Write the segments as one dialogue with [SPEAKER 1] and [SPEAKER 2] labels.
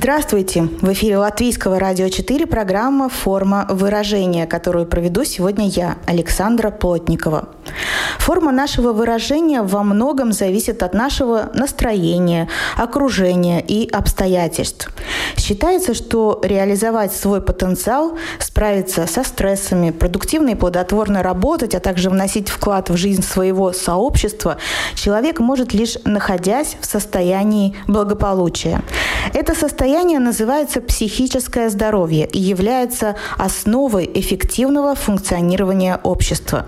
[SPEAKER 1] Здравствуйте! В эфире Латвийского радио 4 программа «Форма выражения», которую проведу сегодня я, Александра Плотникова. Форма нашего выражения во многом зависит от нашего настроения, окружения и обстоятельств. Считается, что реализовать свой потенциал, справиться со стрессами, продуктивно и плодотворно работать, а также вносить вклад в жизнь своего сообщества, человек может лишь находясь в состоянии благополучия. Это состояние называется психическое здоровье и является основой эффективного функционирования общества.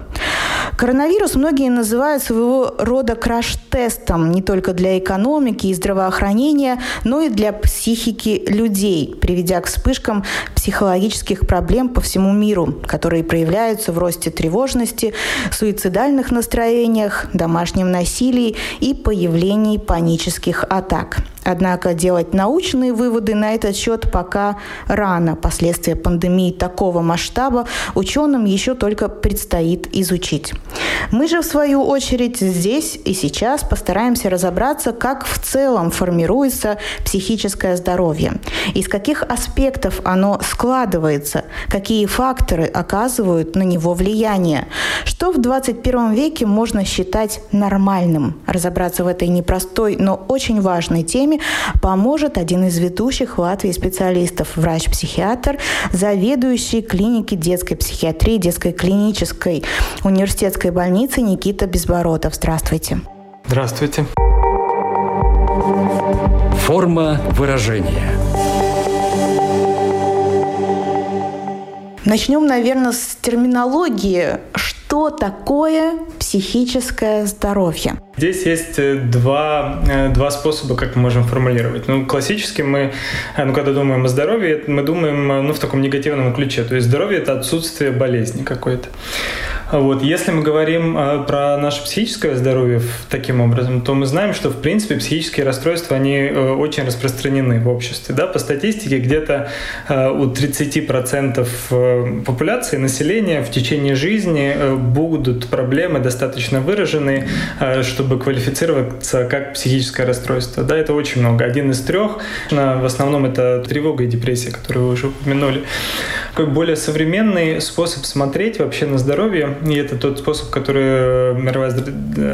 [SPEAKER 1] Коронавирус многие называют своего рода краш-тестом не только для экономики и здравоохранения, но и для психики людей, приведя к вспышкам психологических проблем по всему миру, которые проявляются в росте тревожности, суицидальных настроениях, домашнем насилии и появлении панических атак. Однако делать научные выводы на этот счет пока рано. Последствия пандемии такого масштаба ученым еще только предстоит изучить. Мы же, в свою очередь, здесь и сейчас постараемся разобраться, как в целом формируется психическое здоровье, из каких аспектов оно складывается, какие факторы оказывают на него влияние, что в 21 веке можно считать нормальным. Разобраться в этой непростой, но очень важной теме поможет один из ведущих в Латвии специалистов, врач-психиатр, заведующий клиники детской психиатрии, детской клинической университетской больницы Никита Безбородов. Здравствуйте.
[SPEAKER 2] Здравствуйте.
[SPEAKER 3] Форма выражения.
[SPEAKER 1] Начнем, наверное, с терминологии. Что такое психическое здоровье?
[SPEAKER 2] Здесь есть э, два, э, два способа, как мы можем формулировать. Ну, классически мы, э, ну, когда думаем о здоровье, мы думаем ну, в таком негативном ключе. То есть здоровье – это отсутствие болезни какой-то. Вот. Если мы говорим э, про наше психическое здоровье таким образом, то мы знаем, что, в принципе, психические расстройства, они э, очень распространены в обществе. Да? По статистике, где-то э, у 30% популяции, населения в течение жизни будут проблемы достаточно выраженные, чтобы квалифицироваться как психическое расстройство. Да, это очень много. Один из трех. В основном это тревога и депрессия, которую вы уже упомянули. Как более современный способ смотреть вообще на здоровье и это тот способ, который Мировая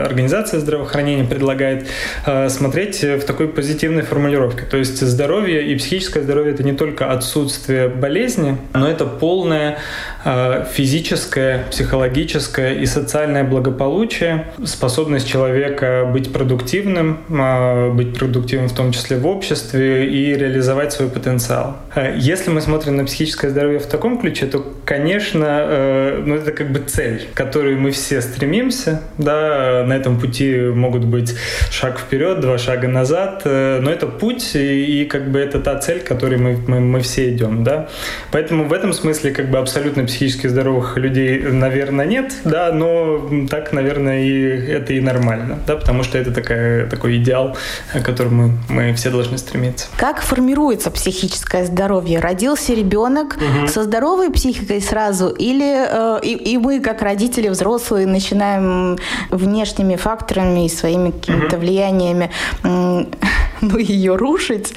[SPEAKER 2] организация здравоохранения предлагает, э, смотреть в такой позитивной формулировке. То есть здоровье и психическое здоровье – это не только отсутствие болезни, но это полное э, физическое, психологическое и социальное благополучие, способность человека быть продуктивным, э, быть продуктивным в том числе в обществе и реализовать свой потенциал. Если мы смотрим на психическое здоровье в таком ключе, то, конечно, ну, это как бы цель к которой мы все стремимся. Да, на этом пути могут быть шаг вперед, два шага назад, э, но это путь, и, и как бы это та цель, к которой мы, мы, мы все идем. Да? Поэтому в этом смысле как бы абсолютно психически здоровых людей, наверное, нет, да, но так, наверное, и это и нормально, да, потому что это такая, такой идеал, к которому мы все должны стремиться.
[SPEAKER 1] Как формируется психическое здоровье? Родился ребенок угу. со здоровой психикой сразу или э, и, и мы как родители, взрослые, начинаем внешними факторами и своими какими-то влияниями ну, ее рушить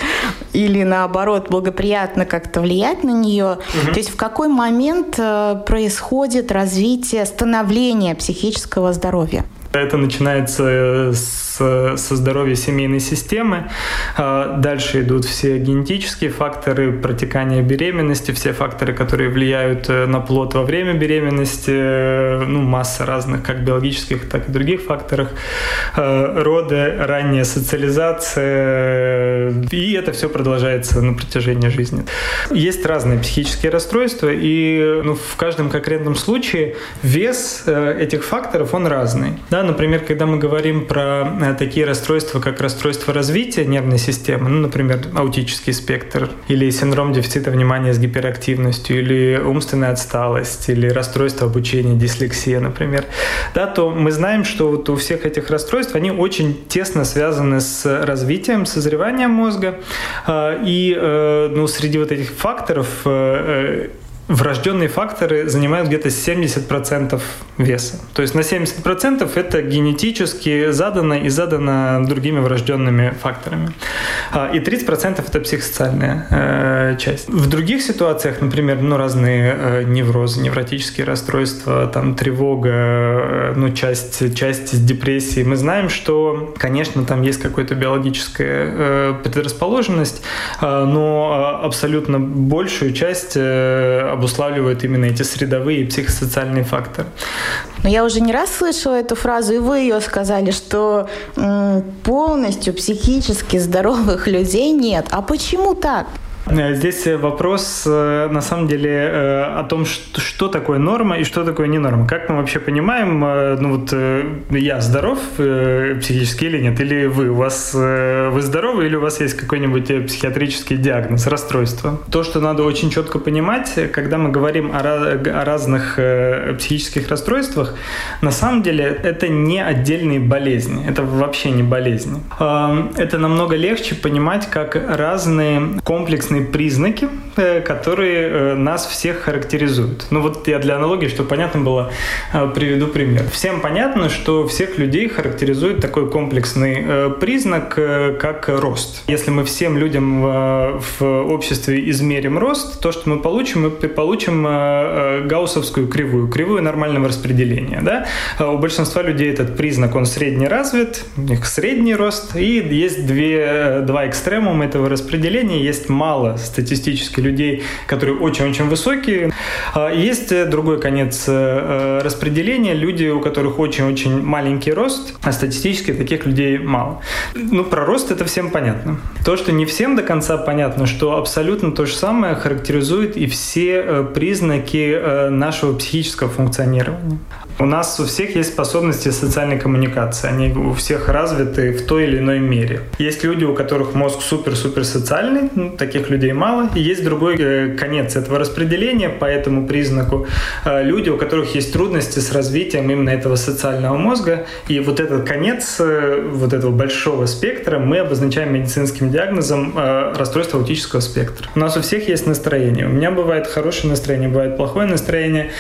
[SPEAKER 1] или наоборот благоприятно как-то влиять на нее. Угу. То есть в какой момент э, происходит развитие, становление психического здоровья?
[SPEAKER 2] Это начинается с со здоровья семейной системы. А, дальше идут все генетические факторы протекания беременности, все факторы, которые влияют э, на плод во время беременности, э, ну, масса разных, как биологических, так и других факторов. Роды, ранняя социализация, и это все продолжается на протяжении жизни. Есть разные психические расстройства, и ну, в каждом конкретном случае вес э, этих факторов, он разный. Да, например, когда мы говорим про такие расстройства, как расстройство развития нервной системы, ну, например, аутический спектр, или синдром дефицита внимания с гиперактивностью, или умственная отсталость, или расстройство обучения, дислексия, например, да, то мы знаем, что вот у всех этих расстройств они очень тесно связаны с развитием, созреванием мозга, а, и э, ну, среди вот этих факторов э, э, врожденные факторы занимают где-то 70% веса. То есть на 70% это генетически задано и задано другими врожденными факторами. А, и 30% это психосоциальная э, часть. В других ситуациях, например, ну, разные э, неврозы, невротические расстройства, там, тревога, э, ну, часть, часть депрессии, мы знаем, что, конечно, там есть какая-то биологическая предрасположенность, но абсолютно большую часть обуславливают именно эти средовые психосоциальные факторы.
[SPEAKER 1] Но я уже не раз слышала эту фразу, и вы ее сказали, что полностью психически здоровых людей нет. А почему так?
[SPEAKER 2] Э, здесь вопрос, э, на самом деле, э, о том, что такое норма и что такое не норма. Как мы вообще понимаем, ну вот я здоров психически или нет, или вы, у вас вы здоровы или у вас есть какой-нибудь психиатрический диагноз, расстройство. То, что надо очень четко понимать, когда мы говорим о, о разных психических расстройствах, на самом деле это не отдельные болезни, это вообще не болезни. Это намного легче понимать, как разные комплексные признаки, которые э, нас всех характеризуют. Ну вот я для аналогии, чтобы понятно было, э, приведу пример. Всем понятно, что всех людей характеризует такой комплексный признак, как рост. Если мы всем людям в обществе измерим рост, то, что мы получим, мы получим гауссовскую кривую, кривую нормального распределения. Да? У большинства людей этот признак, он средне развит, у них средний рост, и есть две, два экстремума этого распределения, есть мало статистически людей, которые очень-очень высокие. А, есть э, другой конец э, э, распределения. Люди, у которых очень-очень маленький рост, а статистически таких людей мало. Ну, про рост это всем понятно. То, что не всем до конца понятно, что абсолютно то же самое характеризует и все признаки нашего психического функционирования. У нас у всех есть способности социальной коммуникации. Они у всех развиты в той или иной мере. Есть люди, у которых мозг супер-супер социальный, ну, таких людей мало. И есть другой э, конец этого распределения по этому признаку. Э, люди, у которых есть трудности с развитием именно этого социального мозга. И вот этот конец э, вот этого большого спектра мы обозначаем медицинским диагнозом расстройство аутического спектра. У нас у всех есть настроение. У меня бывает хорошее настроение, бывает плохое настроение.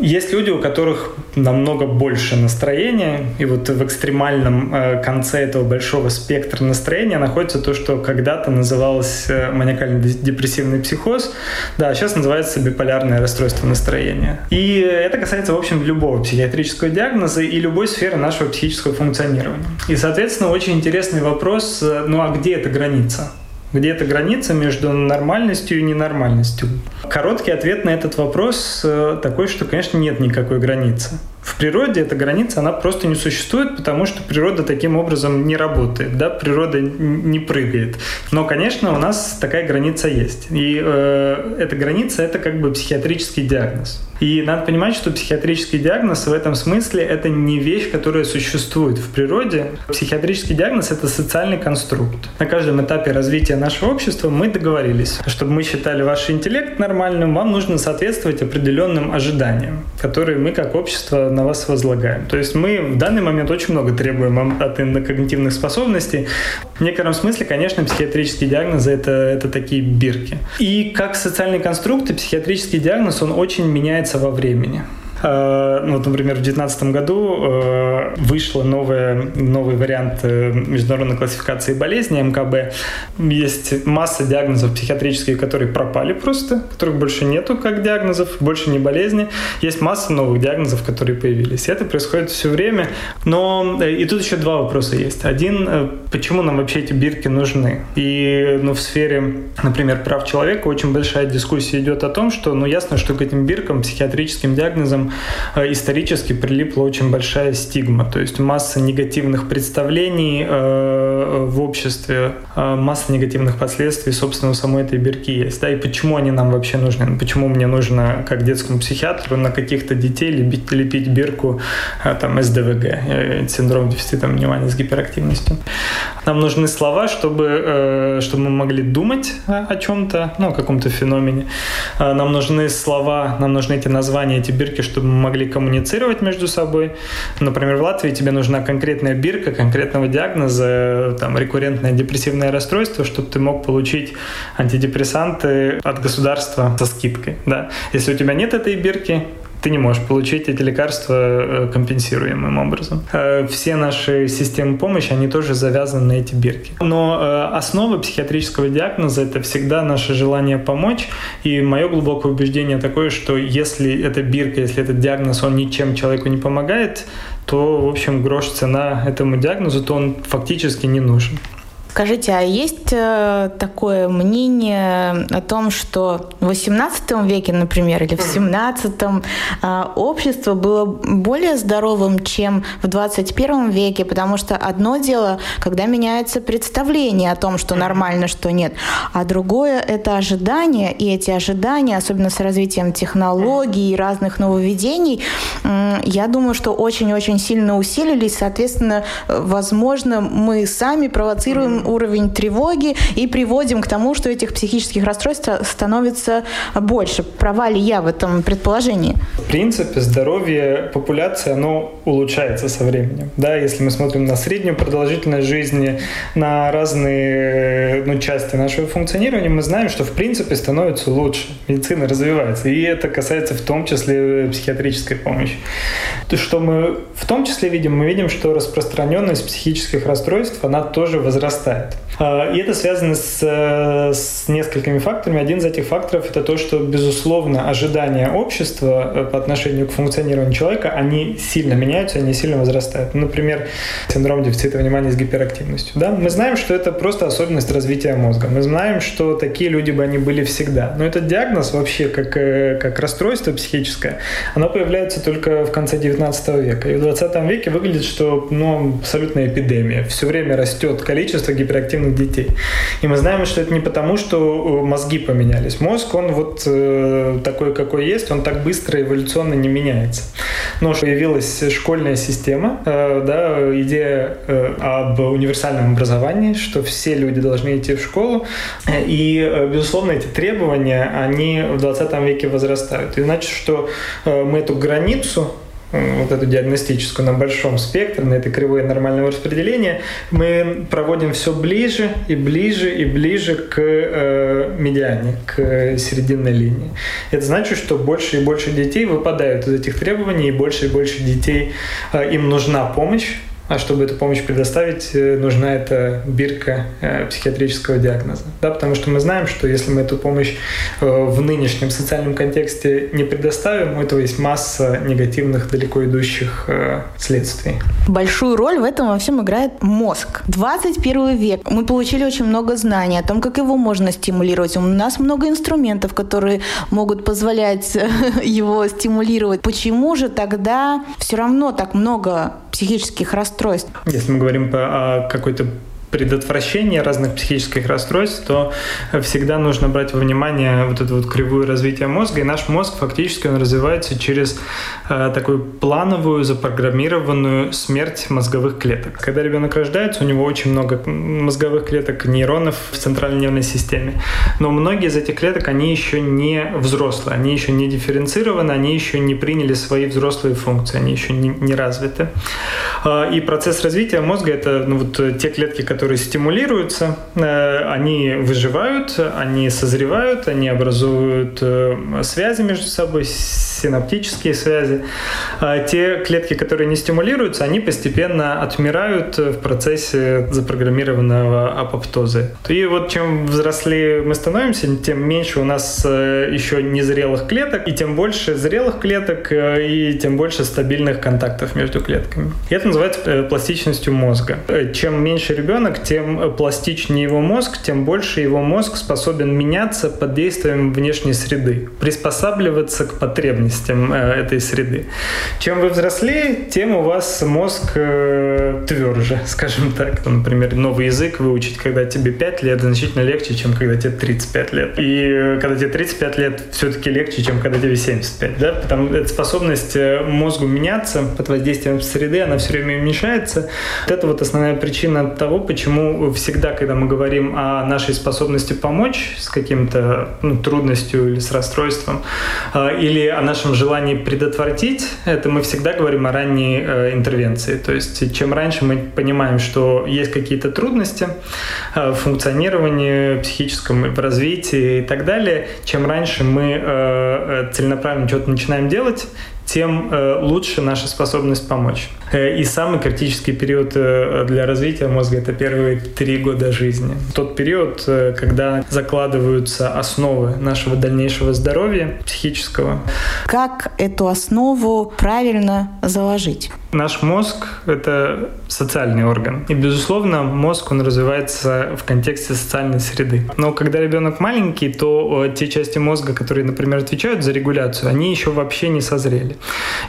[SPEAKER 2] Есть люди, у которых намного больше настроения, и вот в экстремальном э, конце этого большого спектра настроения находится то, что когда-то называлось э, маниакально-депрессивный психоз, да, сейчас называется биполярное расстройство настроения. И это касается, в общем, любого психиатрического диагноза и любой сферы нашего психического функционирования. И, соответственно, очень интересный вопрос, э, ну а где эта граница? Где эта граница между нормальностью и ненормальностью? Короткий ответ на этот вопрос э, такой, что, конечно, нет никакой границы. В природе эта граница, она просто не существует, потому что природа таким образом не работает, да, природа не прыгает. Но, конечно, у нас такая граница есть. И э, эта граница – это как бы психиатрический диагноз. И надо понимать, что психиатрический диагноз в этом смысле – это не вещь, которая существует в природе. Психиатрический диагноз – это социальный конструкт. На каждом этапе развития нашего общества мы договорились, чтобы мы считали ваш интеллект нормальным, вам нужно соответствовать определенным ожиданиям, которые мы как общество на вас возлагаем. То есть мы в данный момент очень много требуем от когнитивных способностей. В некотором смысле, конечно, психиатрические диагнозы это, это такие бирки. И как социальный конструкт, психиатрический диагноз, он очень меняется во времени. Э, ну, вот, например, в 2019 году э, вышла новая, новый вариант э, международной классификации болезней МКБ. Есть масса диагнозов психиатрических, которые пропали просто, которых больше нету как диагнозов, больше не болезни. Есть масса новых диагнозов, которые появились. И это происходит все время. Но и тут еще два вопроса есть. Один, почему нам вообще эти бирки нужны? И ну, в сфере, например, прав человека очень большая дискуссия идет о том, что ну, ясно, что к этим биркам, психиатрическим диагнозам исторически прилипла очень большая стигма, то есть масса негативных представлений в обществе, масса негативных последствий, собственно, у самой этой бирки есть. Да, и почему они нам вообще нужны? Ну, почему мне нужно, как детскому психиатру, на каких-то детей лепить, лепить бирку там, СДВГ, синдром дефицита внимания с гиперактивностью? Нам нужны слова, чтобы, чтобы мы могли думать о чем-то, ну, о каком-то феномене. Нам нужны слова, нам нужны эти названия, эти бирки, чтобы мы могли коммуницировать между собой. Например, в Латвии тебе нужна конкретная бирка конкретного диагноза, там, рекуррентное депрессивное расстройство, чтобы ты мог получить антидепрессанты от государства со скидкой. Да. Если у тебя нет этой бирки, ты не можешь получить эти лекарства э, компенсируемым образом. Э, все наши системы помощи, они тоже завязаны на эти бирки. Но э, основа психиатрического диагноза — это всегда наше желание помочь. И мое глубокое убеждение такое, что если эта бирка, если этот диагноз, он ничем человеку не помогает, то, в общем, грош цена этому диагнозу, то он фактически не нужен.
[SPEAKER 1] Скажите, а есть э, такое мнение о том, что в XVIII веке, например, или в XVII э, общество было более здоровым, чем в XXI веке? Потому что одно дело, когда меняется представление о том, что нормально, что нет, а другое — это ожидания, и эти ожидания, особенно с развитием технологий и разных нововведений, я думаю, что очень-очень сильно усилились. Соответственно, возможно, мы сами провоцируем уровень тревоги и приводим к тому, что этих психических расстройств становится больше. Права ли я в этом предположении?
[SPEAKER 2] В принципе, здоровье популяции, оно улучшается со временем. Да, если мы смотрим на среднюю продолжительность жизни, на разные ну, части нашего функционирования, мы знаем, что в принципе становится лучше. Медицина развивается. И это касается в том числе психиатрической помощи. То, что мы в том числе видим, мы видим, что распространенность психических расстройств, она тоже возрастает возрастает. А, и это связано с, с несколькими факторами. Один из этих факторов – это то, что, безусловно, ожидания общества э, по отношению к функционированию человека, они сильно меняются, они сильно возрастают. Например, синдром дефицита внимания с гиперактивностью. Да? Мы знаем, что это просто особенность развития мозга. Мы знаем, что такие люди бы они были всегда. Но этот диагноз вообще, как, э, как расстройство психическое, оно появляется только в конце 19 века. И в 20 веке выглядит, что ну, абсолютная эпидемия. Все время растет количество гиперактивных гиперактивных детей. И мы знаем, что это не потому, что э, мозги поменялись. Мозг, он вот э, такой, какой есть, он так быстро эволюционно не меняется. Но появилась школьная система, э, да, идея об универсальном образовании, что все люди должны идти в школу. И, безусловно, эти требования, они в 20 веке возрастают. И значит, что мы эту границу вот эту диагностическую на большом спектре, на этой кривой нормального распределения, мы проводим все ближе и ближе и ближе к э, медиане, к серединной линии. Это значит, что больше и больше детей выпадают из этих требований, и больше и больше детей э, им нужна помощь, а чтобы эту помощь предоставить, э, нужна эта бирка э, психиатрического диагноза. Да, потому что мы знаем, что если мы эту помощь э, в нынешнем социальном контексте не предоставим, у этого есть масса негативных, далеко идущих следствий.
[SPEAKER 1] Большую роль в этом во всем играет мозг. 21 век. Мы получили очень много знаний о том, как его можно стимулировать. У нас много инструментов, которые могут позволять его стимулировать. Почему же тогда все равно так много психических расстройств.
[SPEAKER 2] Если мы говорим о какой-то предотвращения разных психических расстройств, то всегда нужно брать во внимание вот эту вот кривую развития мозга. И наш мозг фактически он развивается через э, такую плановую, запрограммированную смерть мозговых клеток. Когда ребенок рождается, у него очень много мозговых клеток, нейронов в центральной нервной системе. Но многие из этих клеток, они еще не взрослые, они еще не дифференцированы, они еще не приняли свои взрослые функции, они еще не, не развиты. Э, и процесс развития мозга — это ну, вот те клетки, которые которые стимулируются, э, они выживают, они созревают, они образуют э, связи между собой, синаптические связи. А те клетки, которые не стимулируются, они постепенно отмирают в процессе запрограммированного апоптоза. И вот чем взрослее мы становимся, тем меньше у нас э, еще незрелых клеток, и тем больше зрелых клеток, и тем больше стабильных контактов между клетками. И это называется пластичностью мозга. Чем меньше ребенок, ребенок, тем пластичнее его мозг, тем больше его мозг способен меняться под действием внешней среды, приспосабливаться к потребностям э, этой среды. Чем вы взрослее, тем у вас мозг э, тверже, скажем так. Например, новый язык выучить, когда тебе 5 лет, значительно легче, чем когда тебе 35 лет. И когда тебе 35 лет, все-таки легче, чем когда тебе 75. Да? Потому что способность мозгу меняться под воздействием среды, она все время уменьшается. Вот это вот основная причина того, почему всегда, когда мы говорим о нашей способности помочь с каким-то ну, трудностью или с расстройством, э, или о нашем желании предотвратить, это мы всегда говорим о ранней э, интервенции. То есть чем раньше мы понимаем, что есть какие-то трудности э, в функционировании психическом, в развитии и так далее, чем раньше мы целенаправленно что-то начинаем делать, тем э, лучше наша способность помочь. Э, и самый критический период э, для развития мозга – это первые три года жизни. Тот период, когда закладываются основы нашего дальнейшего здоровья психического.
[SPEAKER 1] Как эту основу правильно заложить?
[SPEAKER 2] Наш мозг – это социальный орган. И, безусловно, мозг, он развивается в контексте социальной среды. Но когда ребенок маленький, то те части мозга, которые, например, отвечают за регуляцию, они еще вообще не созрели.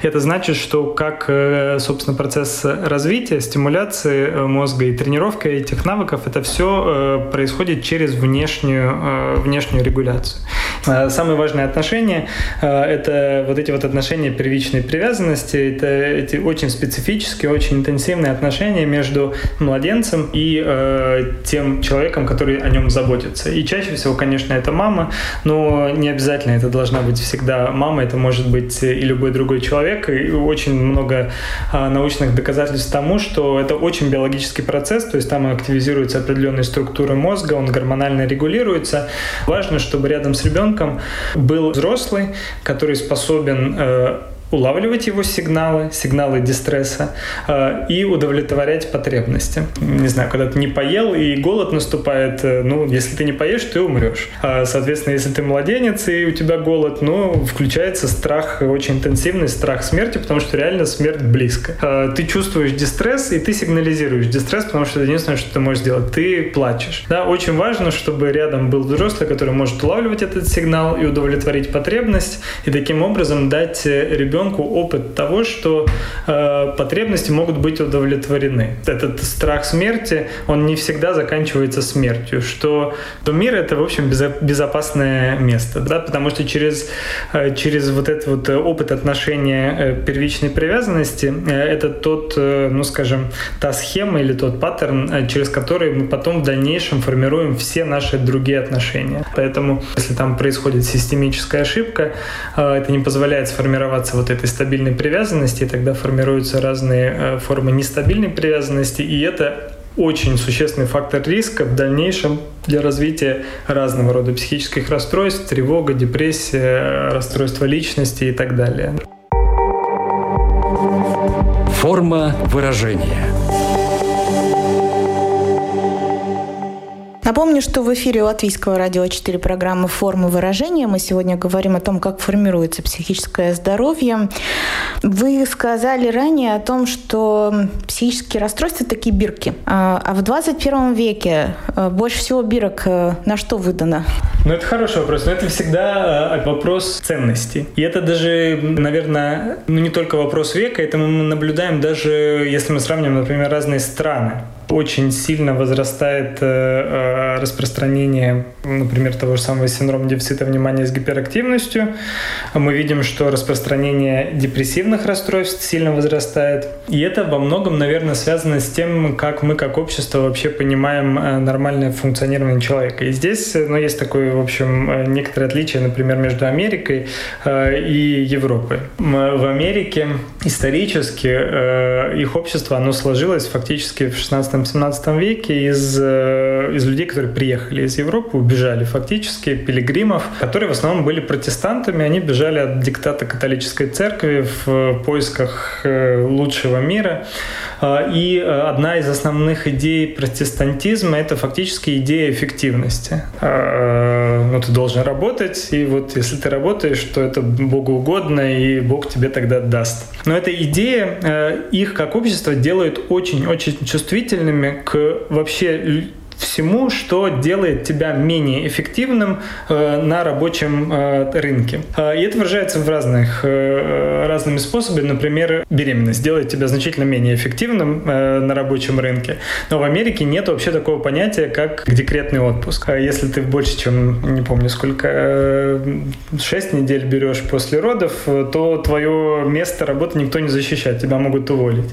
[SPEAKER 2] Это значит, что как, э, собственно, процесс развития, стимуляции э, мозга и тренировка этих навыков, это все э, происходит через внешнюю, внешнюю регуляцию. Самые важные отношения – это вот эти вот отношения первичной привязанности, это эти очень специфические, очень интенсивные отношения между младенцем и э, тем человеком, который о нем заботится. И чаще всего, конечно, это мама, но не обязательно это должна быть всегда мама, это может быть и любой другой человек. И очень много э, научных доказательств тому, что это очень биологический процесс, то есть там активизируются определенные структуры мозга, он гормонально регулируется. Важно, чтобы рядом с ребенком был взрослый, который способен э, улавливать его сигналы, сигналы дистресса э, и удовлетворять потребности. Не знаю, когда ты не поел и голод наступает, э, ну, если ты не поешь, ты умрешь. А, соответственно, если ты младенец и у тебя голод, ну, включается страх, очень интенсивный страх смерти, потому что реально смерть близко. Э, ты чувствуешь дистресс, и ты сигнализируешь дистресс, потому что это единственное, что ты можешь сделать. Ты плачешь. Да, очень важно, чтобы рядом был взрослый, который может улавливать этот сигнал и удовлетворить потребность, и таким образом дать ребенку ребенку опыт того, что э, потребности могут быть удовлетворены. Этот страх смерти, он не всегда заканчивается смертью, что, что мир это, в общем, безопасное место, да, потому что через, э, через вот этот вот опыт отношения э, первичной привязанности, э, это тот, э, ну, скажем, та схема или тот паттерн, э, через который мы потом в дальнейшем формируем все наши другие отношения. Поэтому, если там происходит системическая ошибка, э, это не позволяет сформироваться вот вот этой стабильной привязанности, и тогда формируются разные э, формы нестабильной привязанности, и это очень существенный фактор риска в дальнейшем для развития разного рода психических расстройств, тревога, депрессия, расстройства личности и так далее.
[SPEAKER 3] Форма выражения –
[SPEAKER 1] Напомню, что в эфире Латвийского радио 4 программы «Формы выражения». Мы сегодня говорим о том, как формируется психическое здоровье. Вы сказали ранее о том, что психические расстройства такие бирки. А, а в 21 веке э, больше всего бирок э, на что выдано?
[SPEAKER 2] Ну, это хороший вопрос. Но это всегда вопрос ценности. И это даже, наверное, ну, не только вопрос века, это мы наблюдаем даже, если мы сравним, например, разные страны очень сильно возрастает э, э, распространение, например, того же самого синдрома дефицита внимания с гиперактивностью. Мы видим, что распространение депрессивных расстройств сильно возрастает. И это во многом, наверное, связано с тем, как мы как общество вообще понимаем э, нормальное функционирование человека. И здесь ну, есть такое, в общем, некоторое отличие, например, между Америкой и Европой. В Америке исторически их общество, оно сложилось фактически в 16 16-17 веке из, э, из людей, которые приехали из Европы, убежали фактически, пилигримов, которые в основном были протестантами, они бежали от диктата католической церкви в поисках э, лучшего мира. И э, одна из основных идей протестантизма – это фактически идея эффективности. Ну, ты должен работать, и вот если ты работаешь, то это Богу угодно, и Бог тебе тогда даст. Но эта идея их как общество делает очень-очень чувствительными к вообще всему, что делает тебя менее эффективным э, на рабочем э, рынке. Э, и это выражается в разных, э, разными способами. Например, беременность делает тебя значительно менее эффективным э, на рабочем рынке. Но в Америке нет вообще такого понятия, как декретный отпуск. А если ты больше, чем, не помню, сколько, э, 6 недель берешь после родов, то твое место работы никто не защищает, тебя могут уволить.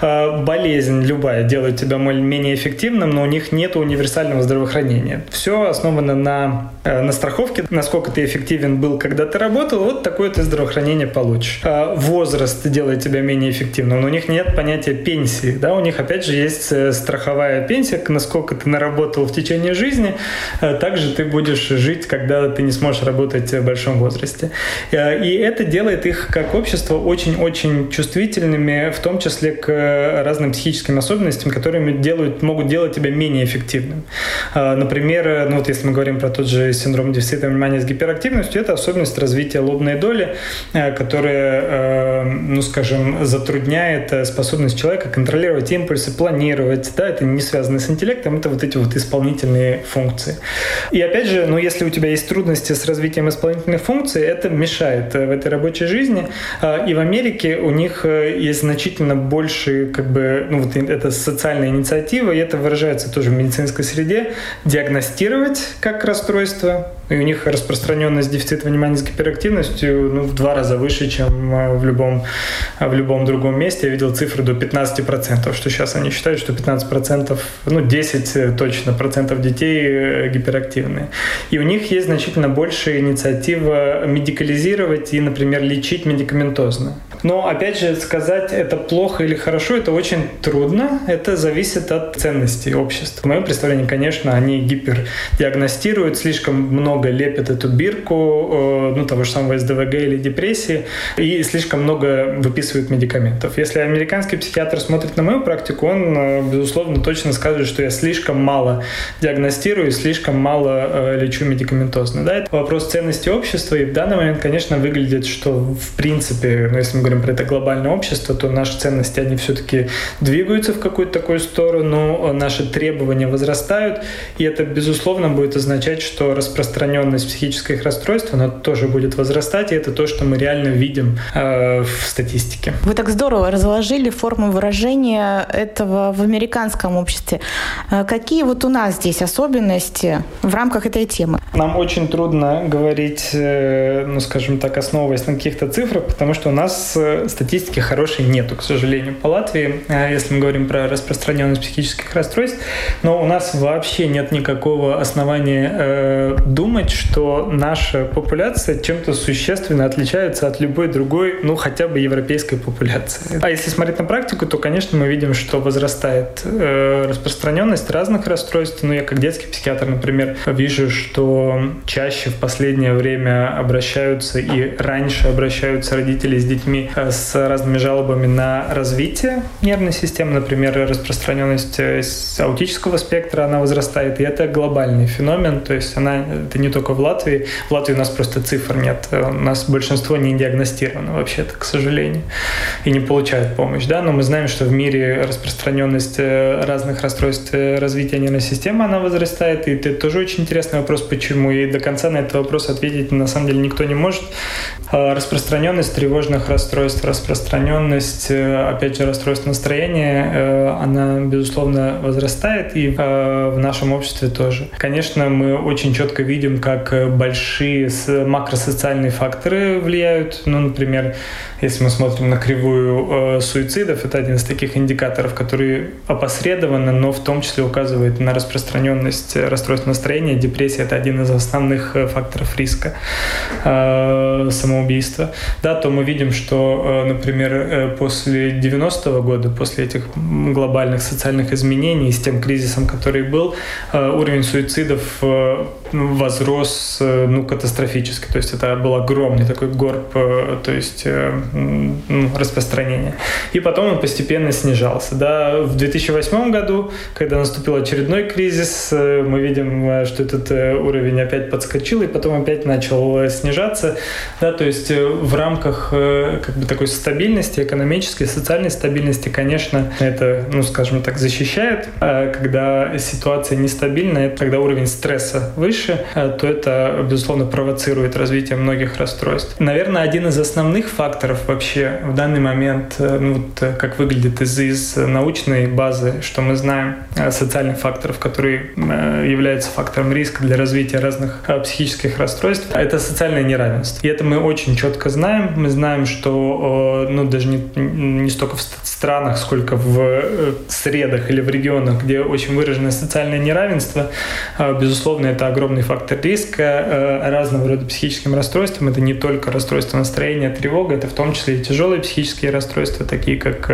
[SPEAKER 2] Э, болезнь любая делает тебя менее эффективным, но у них нет универсального здравоохранения. Все основано на, э, на страховке, насколько ты эффективен был, когда ты работал, вот такое ты здравоохранение получишь. А возраст делает тебя менее эффективным, но у них нет понятия пенсии, да, у них опять же есть э, страховая пенсия, насколько ты наработал в течение жизни, э, также ты будешь жить, когда ты не сможешь работать в большом возрасте. И это делает их как общество очень-очень чувствительными, в том числе к разным психическим особенностям, которые делают, могут делать тебя менее эффективным гиперактивным. А, например, ну вот если мы говорим про тот же синдром дефицита внимания с гиперактивностью, это особенность развития лобной доли, э, которая, э, ну скажем, затрудняет э, способность человека контролировать импульсы, планировать. Да, это не связано с интеллектом, это вот эти вот исполнительные функции. И опять же, ну если у тебя есть трудности с развитием исполнительных функций, это мешает в этой рабочей жизни. А, и в Америке у них есть значительно больше, как бы, ну вот это социальная инициатива, и это выражается тоже в медицине медицинской среде диагностировать как расстройство, и у них распространенность дефицита внимания с гиперактивностью ну, в два раза выше, чем э, в любом, в любом другом месте. Я видел цифры до 15%, что сейчас они считают, что 15%, ну 10 э, точно процентов детей э, гиперактивные. И у них есть значительно больше инициатива медикализировать и, например, лечить медикаментозно. Но, опять же, сказать, это плохо или хорошо, это очень трудно. Это зависит от ценностей общества. В моем представлении, конечно, они гипердиагностируют, слишком много лепят эту бирку, э, ну, того же самого СДВГ или депрессии, и слишком много выписывают медикаментов. Если американский психиатр смотрит на мою практику, он, э, безусловно, точно скажет, что я слишком мало диагностирую, слишком мало э, лечу медикаментозно. Да, это вопрос ценности общества, и в данный момент, конечно, выглядит, что в принципе, ну, если мы говорим говорим про это глобальное общество, то наши ценности, они все-таки двигаются в какую-то такую сторону, наши требования возрастают, и это, безусловно, будет означать, что распространенность психических расстройств, она тоже будет возрастать, и это то, что мы реально видим э, в статистике.
[SPEAKER 1] Вы так здорово разложили форму выражения этого в американском обществе. Э, какие вот у нас здесь особенности в рамках этой темы?
[SPEAKER 2] Нам очень трудно говорить, э, ну, скажем так, основываясь на каких-то цифрах, потому что у нас статистики хорошей нету, к сожалению, по Латвии, э, если мы говорим про распространенность психических расстройств. Но у нас вообще нет никакого основания э, думать, что наша популяция чем-то существенно отличается от любой другой, ну, хотя бы европейской популяции. А если смотреть на практику, то, конечно, мы видим, что возрастает э, распространенность разных расстройств. Ну, я как детский психиатр, например, вижу, что чаще в последнее время обращаются и раньше обращаются родители с детьми Э, с разными жалобами на развитие нервной системы, например, распространенность э, аутического спектра, она возрастает, и это глобальный феномен, то есть она, это не только в Латвии, в Латвии у нас просто цифр нет, у нас большинство не диагностировано вообще-то, к сожалению, и не получают помощь, да, но мы знаем, что в мире распространенность э, разных расстройств развития нервной системы, она возрастает, и это тоже очень интересный вопрос, почему, и до конца на этот вопрос ответить на самом деле никто не может. Распространенность тревожных расстройств расстройств, распространенность, э, опять же, расстройств настроения, э, она, безусловно, возрастает и э, в нашем обществе тоже. Конечно, мы очень четко видим, как большие макросоциальные факторы влияют. Ну, например, если мы смотрим на кривую суицидов, это один из таких индикаторов, который опосредованно, но в том числе указывает на распространенность расстройств настроения. Депрессия — это один из основных факторов риска самоубийства. Да, то мы видим, что Э, например, э, после 90-го года, после этих глобальных социальных изменений, с тем кризисом, который был, э, уровень суицидов возрос ну, катастрофически. То есть это был огромный такой горб, то есть ну, распространение. И потом он постепенно снижался. Да, в 2008 году, когда наступил очередной кризис, мы видим, что этот уровень опять подскочил и потом опять начал снижаться. Да, то есть в рамках как бы такой стабильности, экономической, социальной стабильности, конечно, это, ну, скажем так, защищает. А когда ситуация нестабильная, когда уровень стресса выше, э, то это, безусловно, провоцирует развитие многих расстройств. Наверное, один из основных факторов вообще в данный момент, э, ну, вот, э, как выглядит из, из научной базы, что мы знаем социальных факторов, которые являются фактором риска для развития разных психических расстройств, это социальное неравенство. И это мы очень четко знаем. Мы знаем, что ну, даже не, не столько в странах, сколько в средах или в регионах, где очень выражено социальное неравенство, а, безусловно, это огромный фактор риска а, разного рода психическим расстройствам. Это не только расстройство настроения, тревога, это в том числе и тяжелые психические расстройства, такие как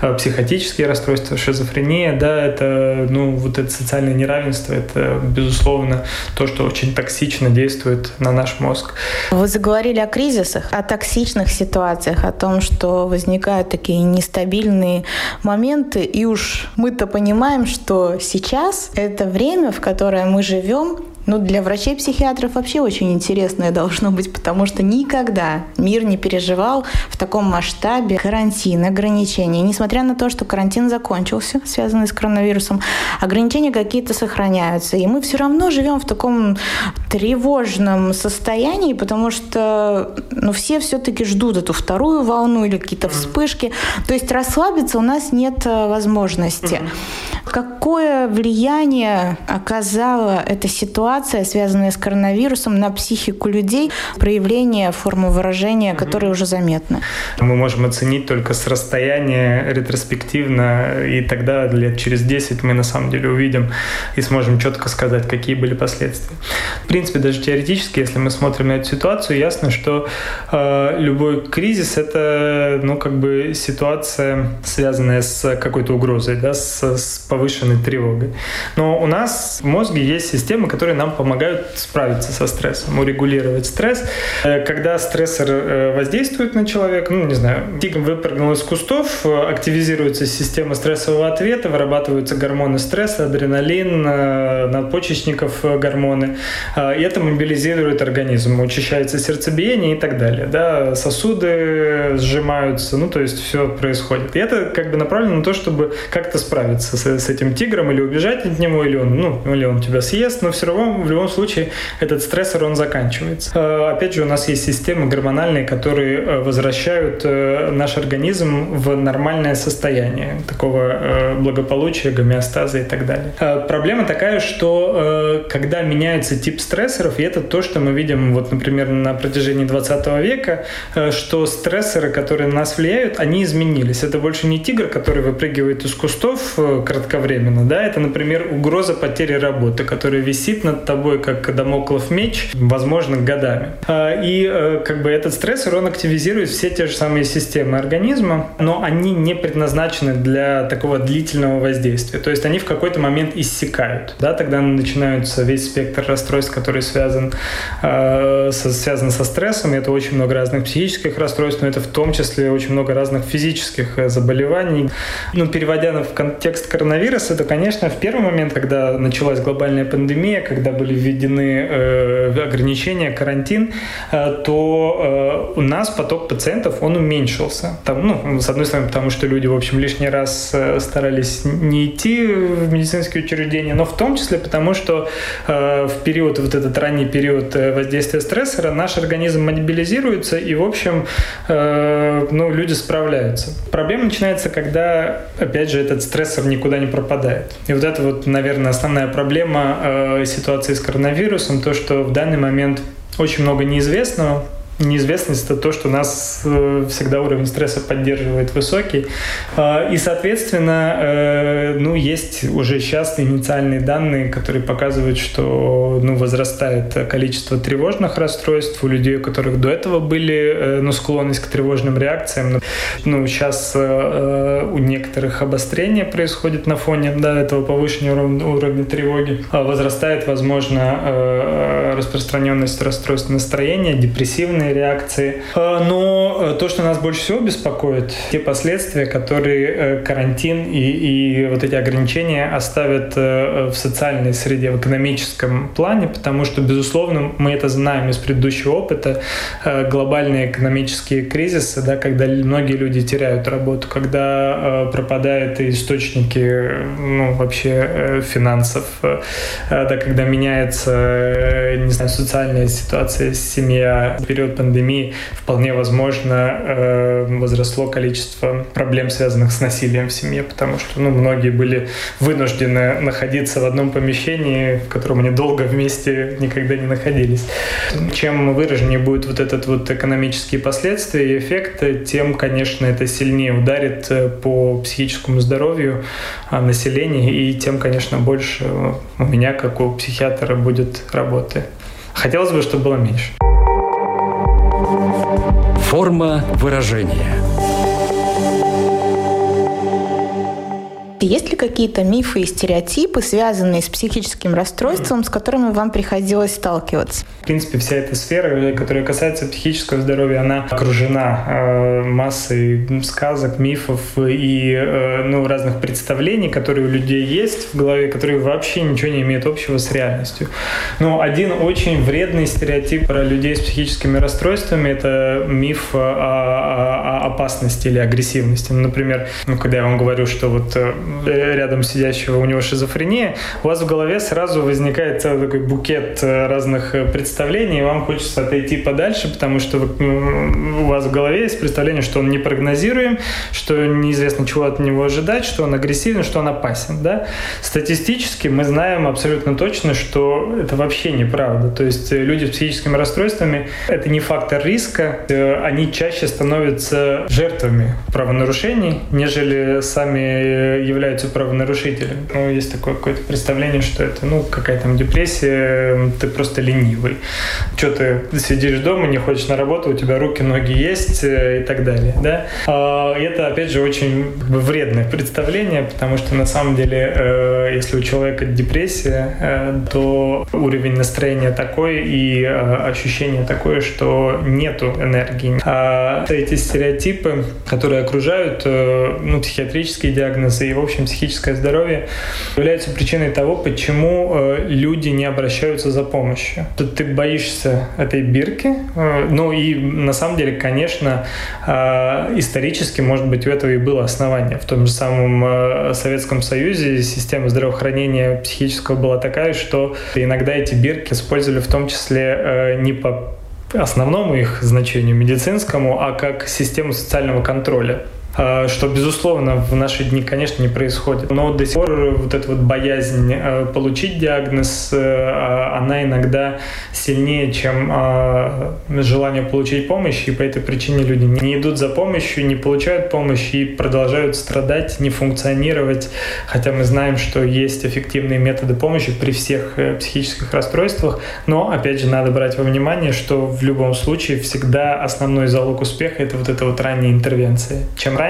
[SPEAKER 2] а, психотические расстройства, шизофрения. Да, это, ну, вот это социальное неравенство, это, безусловно, то, что очень токсично действует на наш мозг.
[SPEAKER 1] Вы заговорили о кризисах, о токсичных ситуациях, о том, что возникают такие нестабильные моменты, и уж мы-то понимаем, что сейчас это время, в которое мы живем, ну, для врачей-психиатров вообще очень интересное должно быть, потому что никогда мир не переживал в таком масштабе карантин, ограничений. Несмотря на то, что карантин закончился, связанный с коронавирусом, ограничения какие-то сохраняются. И мы все равно живем в таком тревожном состоянии, потому что ну, все все-таки ждут эту вторую волну или какие-то вспышки. То есть расслабиться у нас нет э, возможности. Какое влияние оказала эта ситуация, связанная с коронавирусом, на психику людей, проявление формы выражения, которые уже заметны?
[SPEAKER 2] Мы можем оценить только с расстояния ретроспективно, и тогда лет через 10 мы на самом деле увидим и сможем четко сказать, какие были последствия. В принципе, даже теоретически, если мы смотрим на эту ситуацию, ясно, что э, любой кризис — это ну, как бы ситуация, связанная с какой-то угрозой, да, с, с повышенной тревогой. Но у нас в мозге есть системы, которые нам помогают справиться со стрессом, урегулировать стресс. Э, когда стрессор э, воздействует на человека, ну, не знаю, тигр выпрыгнул из кустов, э, активизируется система стрессового ответа, вырабатываются гормоны стресса, адреналин, надпочечников гормоны. И это мобилизирует организм, учащается сердцебиение и так далее. Да, сосуды сжимаются, ну, то есть все происходит. И это как бы направлено на то, чтобы как-то справиться с, с этим тигром или убежать от него, или он, ну, или он тебя съест, но все равно в любом случае этот стрессор, он заканчивается. Э, опять же, у нас есть системы гормональные, которые э, возвращают э, наш организм в нормальное состояние такого благополучия, гомеостаза и так далее. Проблема такая, что когда меняется тип стрессоров, и это то, что мы видим, вот, например, на протяжении 20 века, что стрессоры, которые на нас влияют, они изменились. Это больше не тигр, который выпрыгивает из кустов кратковременно, да, это, например, угроза потери работы, которая висит над тобой, как домоклов меч, возможно, годами. А, и э, как бы этот стрессор, он активизирует все те же самые системы организма, но они не предназначены для такого длительного воздействия. То есть они в какой-то момент иссякают, да, тогда начинаются весь спектр расстройств, который связан, э, со, связан со стрессом, это очень много разных психических расстройств, но это в том числе очень много разных физических э, заболеваний. Ну, переводя в контекст коронавирус, это, конечно, в первый момент, когда началась глобальная пандемия, когда были введены э, ограничения, карантин, э, то э, у нас поток пациентов, он уменьшился. Там, ну, с одной стороны, потому что люди, в общем, лишний раз э, старались не идти в медицинские учреждения, но в том числе потому, что э, в период, вот этот ранний период э, воздействия стрессора, наш организм мобилизируется, и, в общем, э, ну, люди справляются. Проблема начинается, когда, опять же, этот стрессор никуда не пропадает. И вот это вот, наверное, основная проблема э, ситуации с коронавирусом, то, что в данный момент очень много неизвестного, неизвестность – это то, что нас э, всегда уровень стресса поддерживает высокий. А, и, соответственно, э, ну, есть уже сейчас инициальные данные, которые показывают, что ну, возрастает количество тревожных расстройств у людей, у которых до этого были э, ну, склонность к тревожным реакциям. Ну, сейчас у некоторых обострение происходит на фоне да, этого повышения уровня тревоги. Возрастает, возможно, распространенность расстройств настроения, депрессивные эмоциональные реакции. Э, но э, то, что нас больше всего беспокоит, те последствия, которые э, карантин и, и вот эти ограничения оставят в социальной среде, в экономическом плане, потому что, безусловно, мы это знаем из предыдущего опыта, глобальные экономические кризисы, да, когда многие люди теряют работу, когда пропадают источники ну, вообще финансов, да, когда меняется не знаю, социальная ситуация, семья, период пандемии вполне возможно э, возросло количество проблем, связанных с насилием в семье, потому что ну, многие были вынуждены находиться в одном помещении, в котором они долго вместе никогда не находились. Чем выраженнее будут вот этот вот экономические последствия и эффекты, тем, конечно, это сильнее ударит э, по психическому здоровью а, населения, и тем, конечно, больше у меня, как у психиатра, будет работы. Хотелось бы, чтобы было меньше.
[SPEAKER 3] Форма выражения –
[SPEAKER 1] Есть ли какие-то мифы и стереотипы, связанные с психическим расстройством, с которыми вам приходилось сталкиваться?
[SPEAKER 2] В принципе, вся эта сфера, которая касается психического здоровья, она окружена э, массой сказок, мифов и э, ну, разных представлений, которые у людей есть в голове, которые вообще ничего не имеют общего с реальностью. Но один очень вредный стереотип про людей с психическими расстройствами – это миф о, о, о опасности или агрессивности. Например, ну, когда я вам говорю, что вот э, Э, рядом сидящего у него шизофрения, у вас в голове сразу возникает целый такой букет э, разных э, представлений, и вам хочется отойти подальше, потому что у вас в голове есть представление, что он непрогнозируем, что неизвестно, чего от него ожидать, что он агрессивен, что он опасен. Да? Статистически мы знаем абсолютно точно, что это вообще неправда. То есть люди с психическими расстройствами – это не фактор риска, они чаще становятся жертвами правонарушений, нежели сами являются являются правонарушителем. Ну, есть такое какое-то представление, что это, ну, какая там депрессия, ты просто ленивый. Что ты сидишь дома, не хочешь на работу, у тебя руки, ноги есть э, и так далее, да? А, это, опять же, очень вредное представление, потому что на самом деле, э, если у человека депрессия, э, то уровень настроения такой и ощущение такое, что нету энергии. А эти стереотипы, которые окружают ну, психиатрические диагнозы в общем, психическое здоровье, являются причиной того, почему э, люди не обращаются за помощью. Тут ты боишься этой бирки, э, ну и на самом деле, конечно, э, исторически, может быть, у этого и было основание. В том же самом Советском Союзе система здравоохранения психического была такая, что иногда эти бирки использовали в том числе не по основному их значению медицинскому, а как систему социального контроля. А, что, безусловно, в наши дни, конечно, не происходит. Но до сих пор вот эта вот боязнь э, получить диагноз, э, а, она иногда сильнее, чем а, желание получить помощь, и по этой причине люди не идут за помощью, не получают помощь и продолжают страдать, не функционировать, хотя мы знаем, что есть эффективные методы помощи при всех э, психических расстройствах, но, опять же, надо брать во внимание, что в любом случае всегда основной залог успеха — это вот эта вот ранняя интервенция. Чем раньше,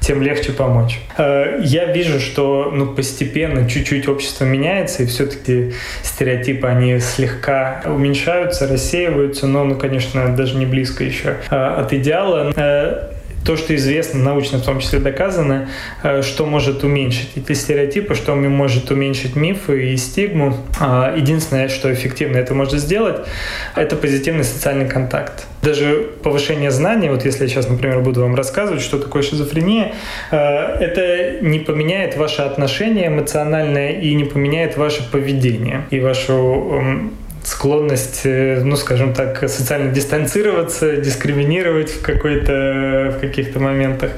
[SPEAKER 2] тем легче помочь. Э, я вижу, что ну, постепенно чуть-чуть общество меняется, и все-таки стереотипы, они слегка уменьшаются, рассеиваются, но, ну, конечно, даже не близко еще э, от идеала э, то, что известно, научно в том числе доказано, что может уменьшить эти стереотипы, что может уменьшить мифы и стигму. Единственное, что эффективно это может сделать, это позитивный социальный контакт даже повышение знаний, вот если я сейчас, например, буду вам рассказывать, что такое шизофрения, э, это не поменяет ваше отношение эмоциональное и не поменяет ваше поведение и вашу эм, склонность, э, ну, скажем так, социально дистанцироваться, дискриминировать в, какой-то, в каких-то моментах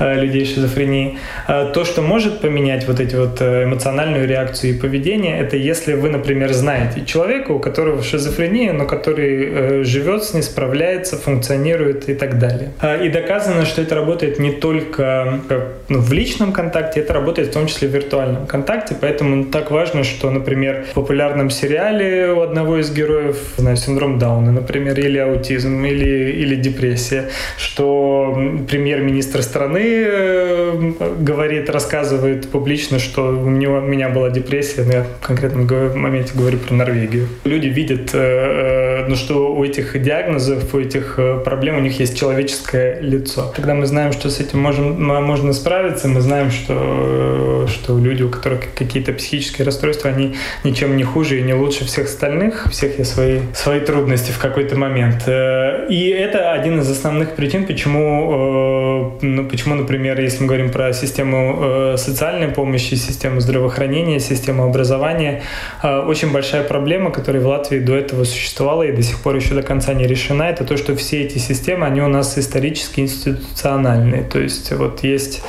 [SPEAKER 2] э, людей с шизофренией. А то, что может поменять вот эти вот э, эмоциональную реакцию и поведение, это если вы, например, знаете человека, у которого шизофрения, но который живет с ней, справляется, функционирует и так далее. А, и доказано, что это работает не только ну, в личном контакте, это работает в том числе в виртуальном контакте, поэтому так важно, что, например, в популярном сериале у одного из героев, знаю, синдром Дауна, например, или аутизм, или, или депрессия, что премьер-министр страны э, говорит, рассказывает публично, что у него, у меня была депрессия, но я в конкретном моменте говорю про Норвегию. Люди видят, э, э, ну, что у этих диагнозов, у этих проблем у них есть человеческое лицо. Когда мы знаем, что с этим можем, можно справиться, мы знаем, что, что люди, у которых какие-то психические расстройства, они ничем не хуже и не лучше всех остальных. У всех есть свои, свои трудности в какой-то момент. Э, и это один из основных причин, почему, э, ну, почему например, если мы говорим про систему э, социальной помощи, систему здравоохранения, систему образования, очень большая проблема, которая в Латвии до этого существовала и до сих пор еще до конца не решена, это то, что все эти системы, они у нас исторически институциональные. То есть вот есть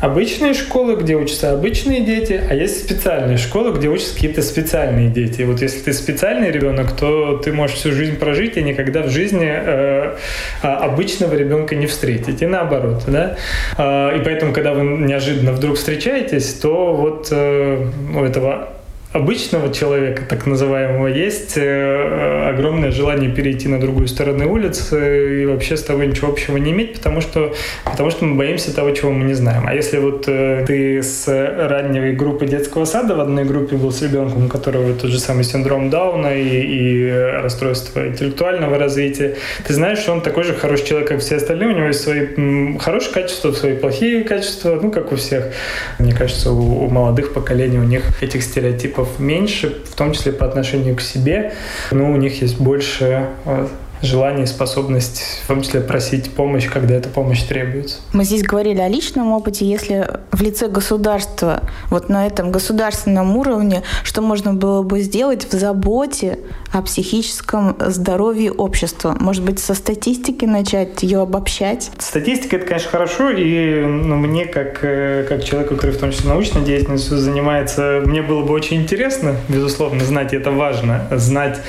[SPEAKER 2] обычные школы, где учатся обычные дети, а есть специальные школы, где учатся какие-то специальные дети. И вот если ты специальный ребенок, то ты можешь всю жизнь прожить и никогда в жизни э, а, обычного ребенка не встретить. И наоборот, да. Э, и поэтому, когда вы неожиданно вдруг встречаетесь, то вот э, у этого обычного человека, так называемого, есть э, огромное желание перейти на другую сторону улицы и вообще с тобой ничего общего не иметь, потому что, потому что мы боимся того, чего мы не знаем. А если вот э, ты с ранней группы детского сада в одной группе был с ребенком, у которого тот же самый синдром Дауна и, и расстройство интеллектуального развития, ты знаешь, что он такой же хороший человек, как все остальные, у него есть свои хорошие качества, свои плохие качества, ну, как у всех. Мне кажется, у, у молодых поколений у них этих стереотипов меньше, в том числе по отношению к себе, но у них есть больше э, желание и способность, в том числе просить помощь, когда эта помощь требуется.
[SPEAKER 1] Мы здесь говорили о личном опыте. Если в лице государства, вот на этом государственном уровне, что можно было бы сделать в заботе о психическом здоровье общества? Может быть, со статистики начать ее обобщать?
[SPEAKER 2] Статистика — это, конечно, хорошо, и ну, мне, как, э, как человеку, который в том числе научной деятельностью занимается, мне было бы очень интересно, безусловно, знать, и это важно, знать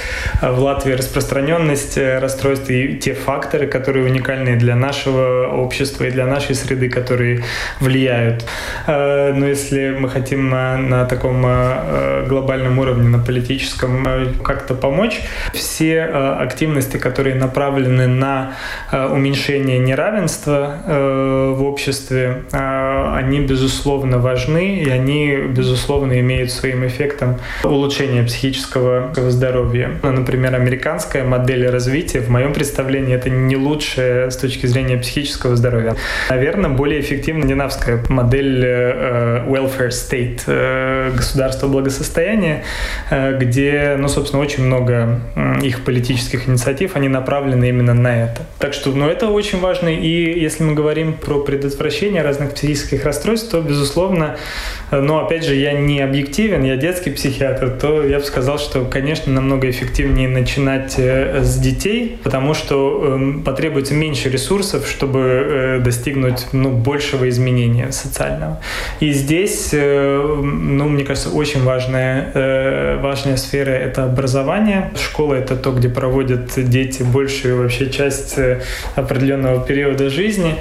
[SPEAKER 2] э, в Латвии распространенность э, расстройств и те факторы, которые уникальны для нашего общества и для нашей среды, которые влияют. Э, но если мы хотим на таком э, глобальном уровне, на политическом, э, как-то помочь, все активности, которые направлены на уменьшение неравенства в обществе, они, безусловно, важны, и они, безусловно, имеют своим эффектом улучшение психического здоровья. Например, американская модель развития в моем представлении, это не лучшее с точки зрения психического здоровья. Наверное, более эффективна динавская модель э, welfare state, э, государства благосостояния, э, где, ну, собственно, очень много их политических инициатив, они направлены именно на это. Так что, ну, это очень важно. И если мы говорим про предотвращение разных психических расстройств, то, безусловно, но, опять же, я не объективен, я детский психиатр, то я бы сказал, что, конечно, намного эффективнее начинать с детей, потому что э, потребуется меньше ресурсов, чтобы э, достигнуть ну, большего изменения социального. И здесь, э, ну, мне кажется, очень важная, э, важная сфера — это образование. Школа — это то, где проводят дети большую вообще часть э, определенного периода жизни,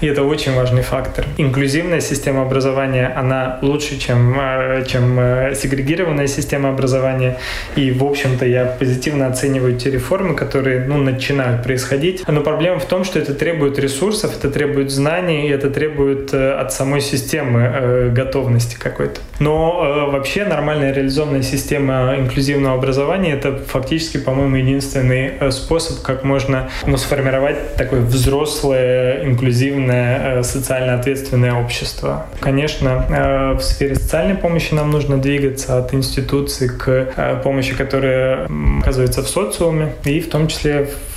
[SPEAKER 2] и это очень важный фактор. Инклюзивная система образования, она лучше, чем, э, чем э, сегрегированная система образования, и, в общем-то, я позитивно оцениваю те реформы, которые ну, начинают происходить. Но проблема в том, что это требует ресурсов, это требует знаний, и это требует э, от самой системы э, готовности какой-то. Но э, вообще нормальная реализованная система инклюзивного образования — это фактически, по-моему, единственный способ, как можно ну, сформировать такое взрослое, инклюзивное, социально ответственное общество. Конечно, в сфере социальной помощи нам нужно двигаться от институций к помощи, которая оказывается в социуме, и в том числе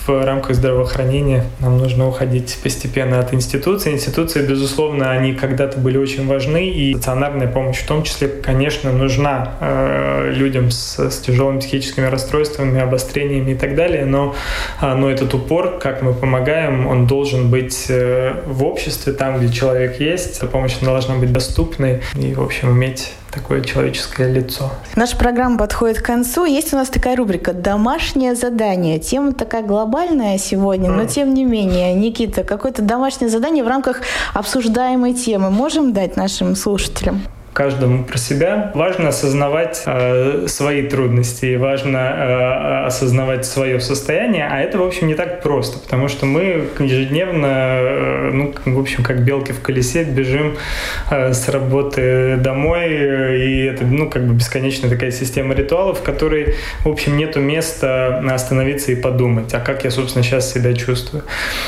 [SPEAKER 2] в рамках здравоохранения нам нужно уходить постепенно от институций. Институции, безусловно, они когда-то были очень важны, и стационарная помощь в том числе, конечно, нужна э, людям с, с тяжелыми психическими расстройствами, обострениями и так далее, но, э, но этот упор, как мы помогаем, он должен быть э, в обществе, там, где человек есть. Эта помощь должна быть доступной и, в общем, иметь такое человеческое лицо.
[SPEAKER 1] Наша программа подходит к концу. Есть у нас такая рубрика «Домашнее задание». Тема такая глобальная сегодня, но тем не менее. Никита, какое-то домашнее задание в рамках обсуждаемой темы можем дать нашим слушателям?
[SPEAKER 2] Каждому про себя. Важно осознавать э, свои трудности, важно э, осознавать свое состояние, а это, в общем, не так просто, потому что мы ежедневно, э, ну, в общем, как белки в колесе, бежим э, с работы домой, и это, ну, как бы бесконечная такая система ритуалов, в которой, в общем, нету места остановиться и подумать, а как я, собственно, сейчас себя чувствую.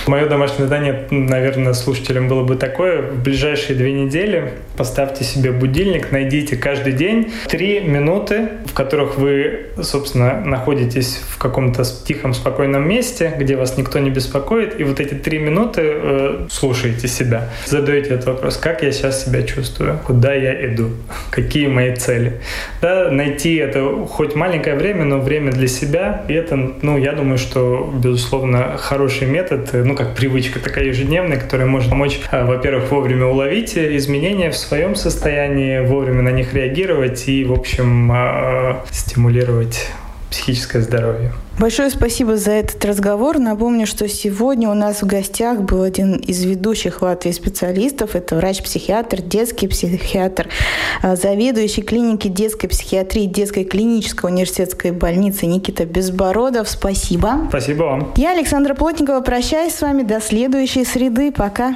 [SPEAKER 2] Мое домашнее задание, наверное, слушателям было бы такое, в ближайшие две недели поставьте себе будильник, будильник, найдите каждый день три минуты, в которых вы, собственно, находитесь в каком-то тихом, спокойном месте, где вас никто не беспокоит, и вот эти три минуты э, слушаете себя. Задаете этот вопрос, как я сейчас себя чувствую, куда я иду, какие мои цели. Да, найти это хоть маленькое время, но время для себя, и это, ну, я думаю, что, безусловно, хороший метод, ну, как привычка такая ежедневная, которая может помочь, э, во-первых, вовремя уловить изменения в своем состоянии, вовремя на них реагировать и, в общем, а, стимулировать психическое здоровье.
[SPEAKER 1] Большое спасибо за этот разговор. Напомню, что сегодня у нас в гостях был один из ведущих Латвии специалистов. Это врач-психиатр, детский психиатр, а, заведующий клиники детской психиатрии детской клинической университетской больницы Никита Безбородов. Спасибо.
[SPEAKER 2] Спасибо вам.
[SPEAKER 1] Я, Александра Плотникова, прощаюсь с вами до следующей среды. Пока.